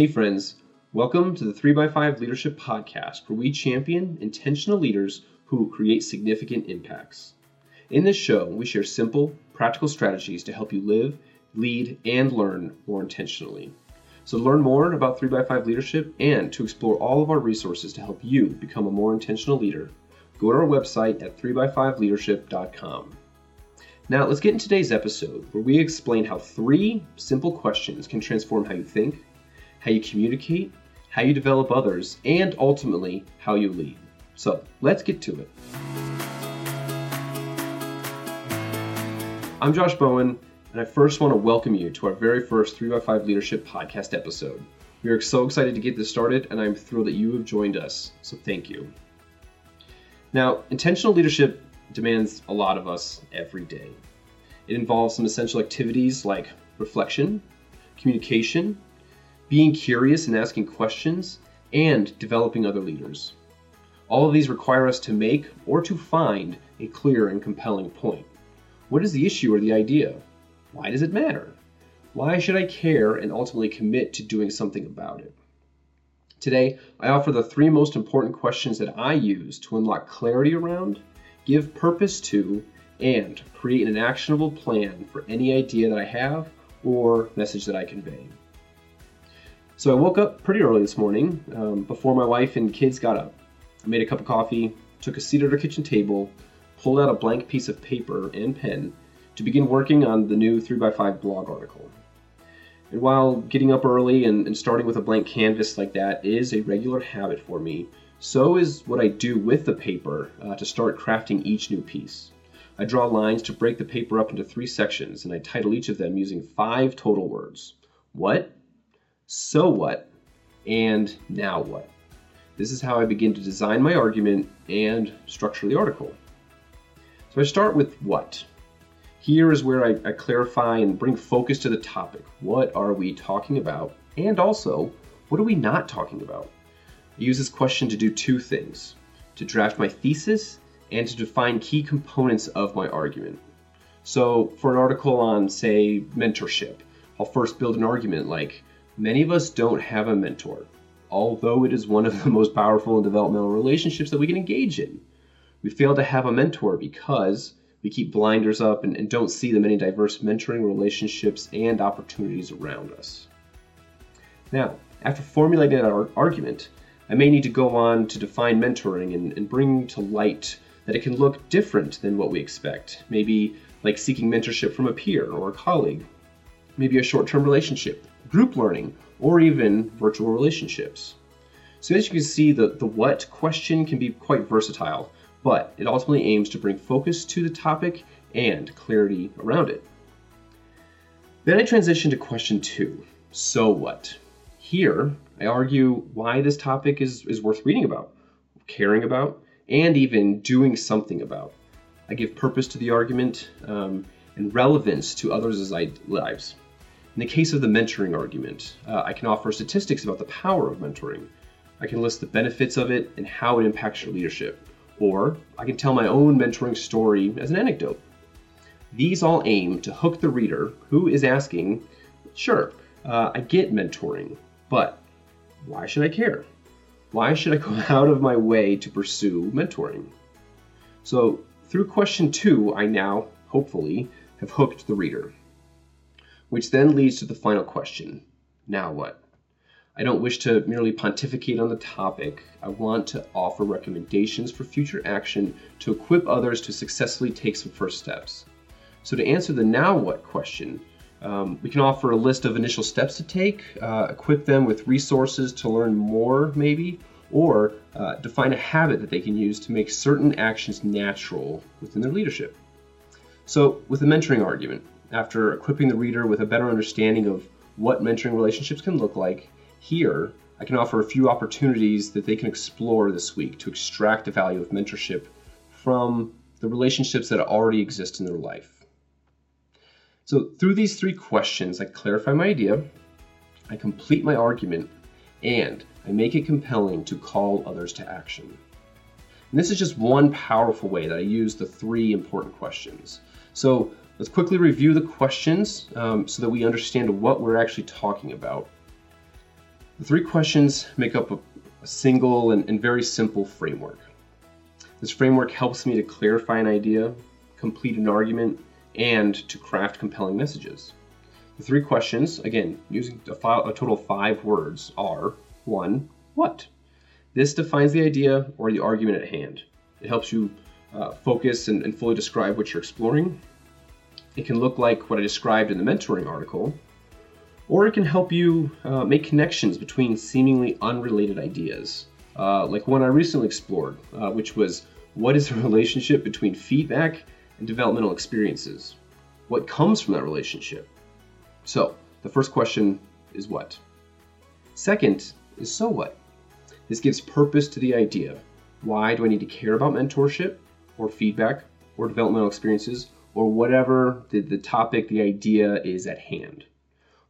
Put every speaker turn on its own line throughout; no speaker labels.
Hey, friends, welcome to the 3x5 Leadership Podcast, where we champion intentional leaders who create significant impacts. In this show, we share simple, practical strategies to help you live, lead, and learn more intentionally. So, to learn more about 3x5 leadership and to explore all of our resources to help you become a more intentional leader, go to our website at 3x5leadership.com. Now, let's get into today's episode where we explain how three simple questions can transform how you think, how you communicate, how you develop others, and ultimately how you lead. So, let's get to it. I'm Josh Bowen, and I first want to welcome you to our very first 3x5 Leadership Podcast episode. We are so excited to get this started, and I'm thrilled that you have joined us, so thank you. Now, intentional leadership demands a lot of us every day. It involves some essential activities like reflection, communication, being curious and asking questions, and developing other leaders. All of these require us to make or to find a clear and compelling point. What is the issue or the idea? Why does it matter? Why should I care and ultimately commit to doing something about it? Today, I offer the three most important questions that I use to unlock clarity around, give purpose to, and create an actionable plan for any idea that I have or message that I convey. So I woke up pretty early this morning um, before my wife and kids got up. I made a cup of coffee, took a seat at our kitchen table, pulled out a blank piece of paper and pen to begin working on the new 3x5 blog article. And while getting up early and, and starting with a blank canvas like that is a regular habit for me, so is what I do with the paper uh, to start crafting each new piece. I draw lines to break the paper up into three sections, and I title each of them using five total words What, so what, and now what. This is how I begin to design my argument and structure the article. So I start with what. Here is where I, I, clarify and bring focus to the topic. What are we talking about? And also, what are we not talking about? I use this question to do two things to draft my thesis and to define key components of my argument. So, for an article on, say, mentorship, I'll first build an argument like Many of us don't have a mentor, although it is one of the most powerful and developmental relationships that we can engage in. We fail to have a mentor because we keep blinders up and, and don't see the many diverse mentoring relationships and opportunities around us. Now, after formulating that argument, I may need to go on to define mentoring and, and bring to light that it can look different than what we expect. Maybe like seeking mentorship from a peer or a colleague, maybe a short term relationship, group learning, or even virtual relationships. So, as you can see, the, the what question can be quite versatile, but it ultimately aims to bring focus to the topic and clarity around it. Then I transition to question two so what? Here, I argue why this topic is, is worth reading about, caring about, and even doing something about. I give purpose to the argument um, and relevance to others' lives. In the case of the mentoring argument, uh, I can offer statistics about the power of mentoring. I can list the benefits of it and how it impacts your leadership. Or I can tell my own mentoring story as an anecdote. These all aim to hook the reader who is asking, sure, uh, I get mentoring, but why should I care? Why should I go out of my way to pursue mentoring? So, through question two, I now, hopefully, have hooked the reader which then leads to the final question now what? I don't wish to merely pontificate on the topic. I want to offer recommendations for future action to equip others to successfully take some first steps. So, to answer the now what question, um, we can offer a list of initial steps to take, uh, equip them with resources to learn more, maybe, or uh, define a habit that they can use to make certain actions natural within their leadership. So, with the mentoring argument, after equipping the reader with a better understanding of what mentoring relationships can look like, here I can offer a few opportunities that they can explore this week to extract the value of mentorship from the relationships that already exist in their life. So, through these three questions, I clarify my idea, I complete my argument, and I make it compelling to call others to action. And this is just one powerful way that I use the three important questions. So, Let's quickly review the questions um, so that we understand what we're actually talking about. The three questions make up a, a single and, and very simple framework. This framework helps me to clarify an idea, complete an argument, and to craft compelling messages. The three questions, again, using a, a total of five words, are one, what? This defines the idea or the argument at hand. It helps you uh, focus and, and fully describe what you're exploring. It can look like what I described in the mentoring article, or it can help you uh, make connections between seemingly unrelated ideas, uh, like one I recently explored, uh, which was what is the relationship between feedback and developmental experiences? What comes from that relationship? So, the first question is what? Second is so what? This gives purpose to the idea. Why do I need to care about mentorship or feedback or developmental experiences or whatever the, the topic, the idea is at hand?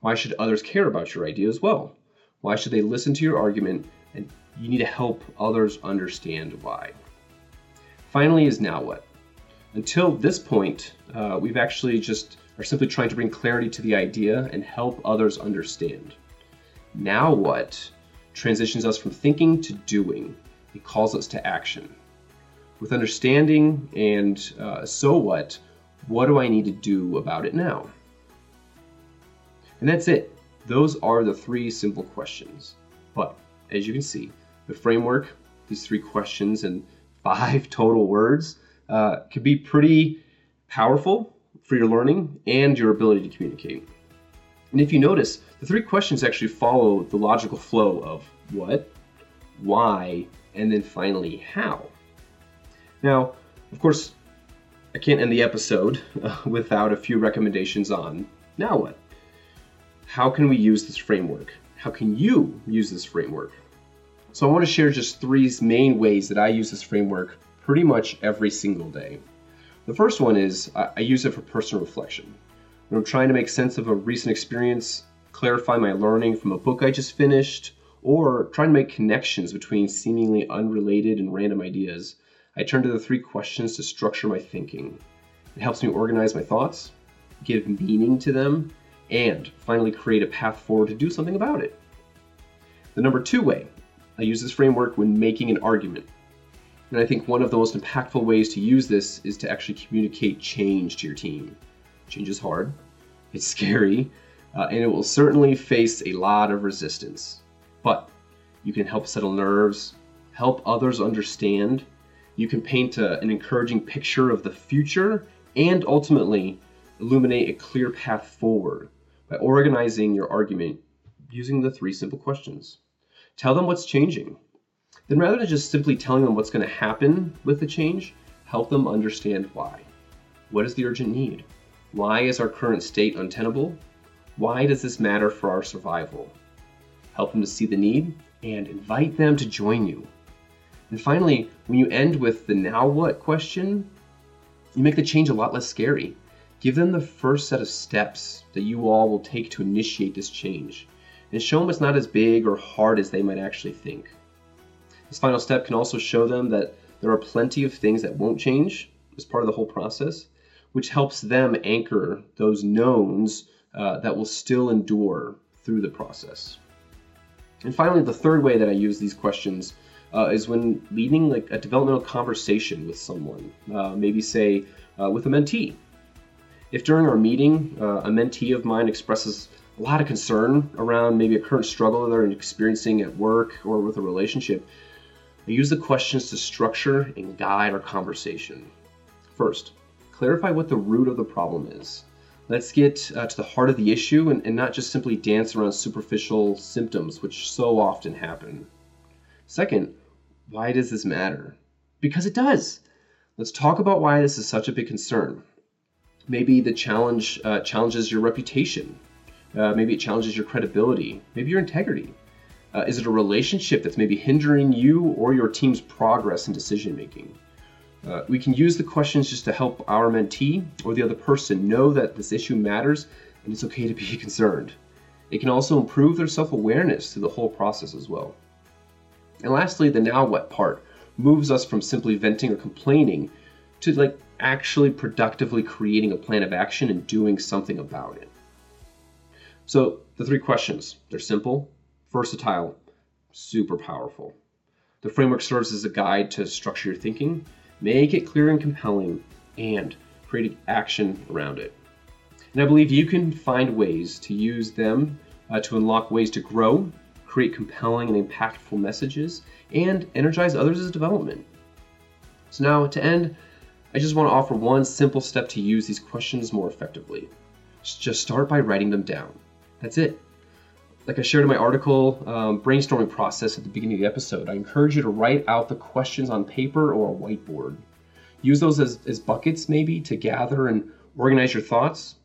Why should others care about your idea as well? Why should they listen to your argument? And you need to help others understand why. Finally, is now what? Until this point, uh, we've actually just are simply trying to bring clarity to the idea and help others understand. Now what transitions us from thinking to doing. It calls us to action. With understanding and uh, so what, what do I need to do about it now? And that's it. Those are the three simple questions. But as you can see, the framework, these three questions and five total words, uh, can be pretty powerful for your learning and your ability to communicate. And if you notice, the three questions actually follow the logical flow of what, why, and then finally how. Now, of course, I can't end the episode without a few recommendations on now what? How can we use this framework? How can you use this framework? So, I want to share just three main ways that I use this framework pretty much every single day. The first one is I use it for personal reflection. When I'm trying to make sense of a recent experience, clarify my learning from a book I just finished, or trying to make connections between seemingly unrelated and random ideas, I turn to the three questions to structure my thinking. It helps me organize my thoughts, give meaning to them, and finally create a path forward to do something about it. The number two way, I use this framework when making an argument. And I think one of the most impactful ways to use this is to actually communicate change to your team. Change is hard, it's scary, uh, and it will certainly face a lot of resistance. But you can help settle nerves, help others understand, you can paint a, an encouraging picture of the future, and ultimately illuminate a clear path forward by organizing your argument using the three simple questions. Tell them what's changing. Then, rather than just simply telling them what's going to happen with the change, help them understand why. What is the urgent need? Why is our current state untenable? Why does this matter for our survival? Help them to see the need and invite them to join you. And finally, when you end with the now what question, you make the change a lot less scary. Give them the first set of steps that you all will take to initiate this change, and show them it's not as big or hard as they might actually think. This final step can also show them that there are plenty of things that won't change as part of the whole process, which helps them anchor those knowns uh, that will still endure through the process. And finally, the third way that I use these questions uh, is when leading like a developmental conversation with someone, uh, maybe say uh, with a mentee. If during our meeting uh, a mentee of mine expresses a lot of concern around maybe a current struggle they're experiencing at work or with a relationship, I use the questions to structure and guide our conversation. First, clarify what the root of the problem is. Let's get uh, to the heart of the issue and, and not just simply dance around superficial symptoms, which so often happen. Second, why does this matter? Because it does. Let's talk about why this is such a big concern. Maybe the challenge uh, challenges your reputation. Uh, maybe it challenges your credibility. Maybe your integrity. Uh, is it a relationship that's maybe hindering you or your team's progress in decision making? Uh, we can use the questions just to help our mentee or the other person know that this issue matters and it's okay to be concerned. It can also improve their self awareness through the whole process as well. And lastly, the now what part moves us from simply venting or complaining to like actually productively creating a plan of action and doing something about it. So, the three questions they're simple, Versatile, super powerful. The framework serves as a guide to structure your thinking, make it clear and compelling, and create action around it. And I believe you can find ways to use them uh, to unlock ways to grow, create compelling and impactful messages, and energize others' development. So, now to end, I just want to offer one simple step to use these questions more effectively. Just start by writing them down. That's it. Like I shared in my article, um, brainstorming process at the beginning of the episode, I encourage you to write out the questions on paper or a whiteboard. Use those as, as buckets, maybe, to gather and organize your thoughts.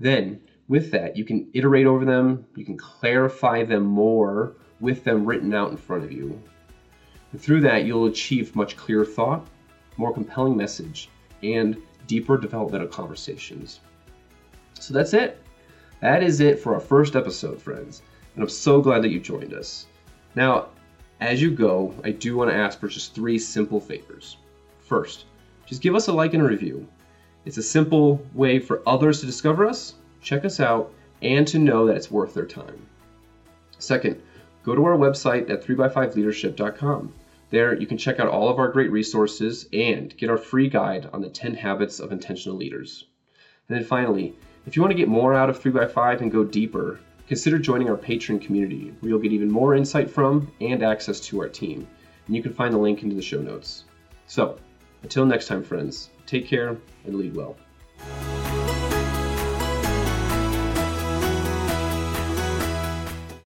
Then, with that, you can iterate over them, you can clarify them more with them written out in front of you. And through that, you'll achieve much clearer thought, more compelling message, and deeper developmental conversations. So that's it. That is it for our first episode, friends. And I'm so glad that you joined us. Now, as you go, I do want to ask for just three simple favors. First, just give us a like and a review. It's a simple way for others to discover us, check us out, and to know that it's worth their time. Second, go to our website at 3by5leadership.com. There, you can check out all of our great resources and get our free guide on the 10 habits of intentional leaders. And then finally, if you want to get more out of 3by5 and go deeper, consider joining our Patreon community, where you'll get even more insight from and access to our team. And you can find the link into the show notes. So, until next time, friends, take care and lead well.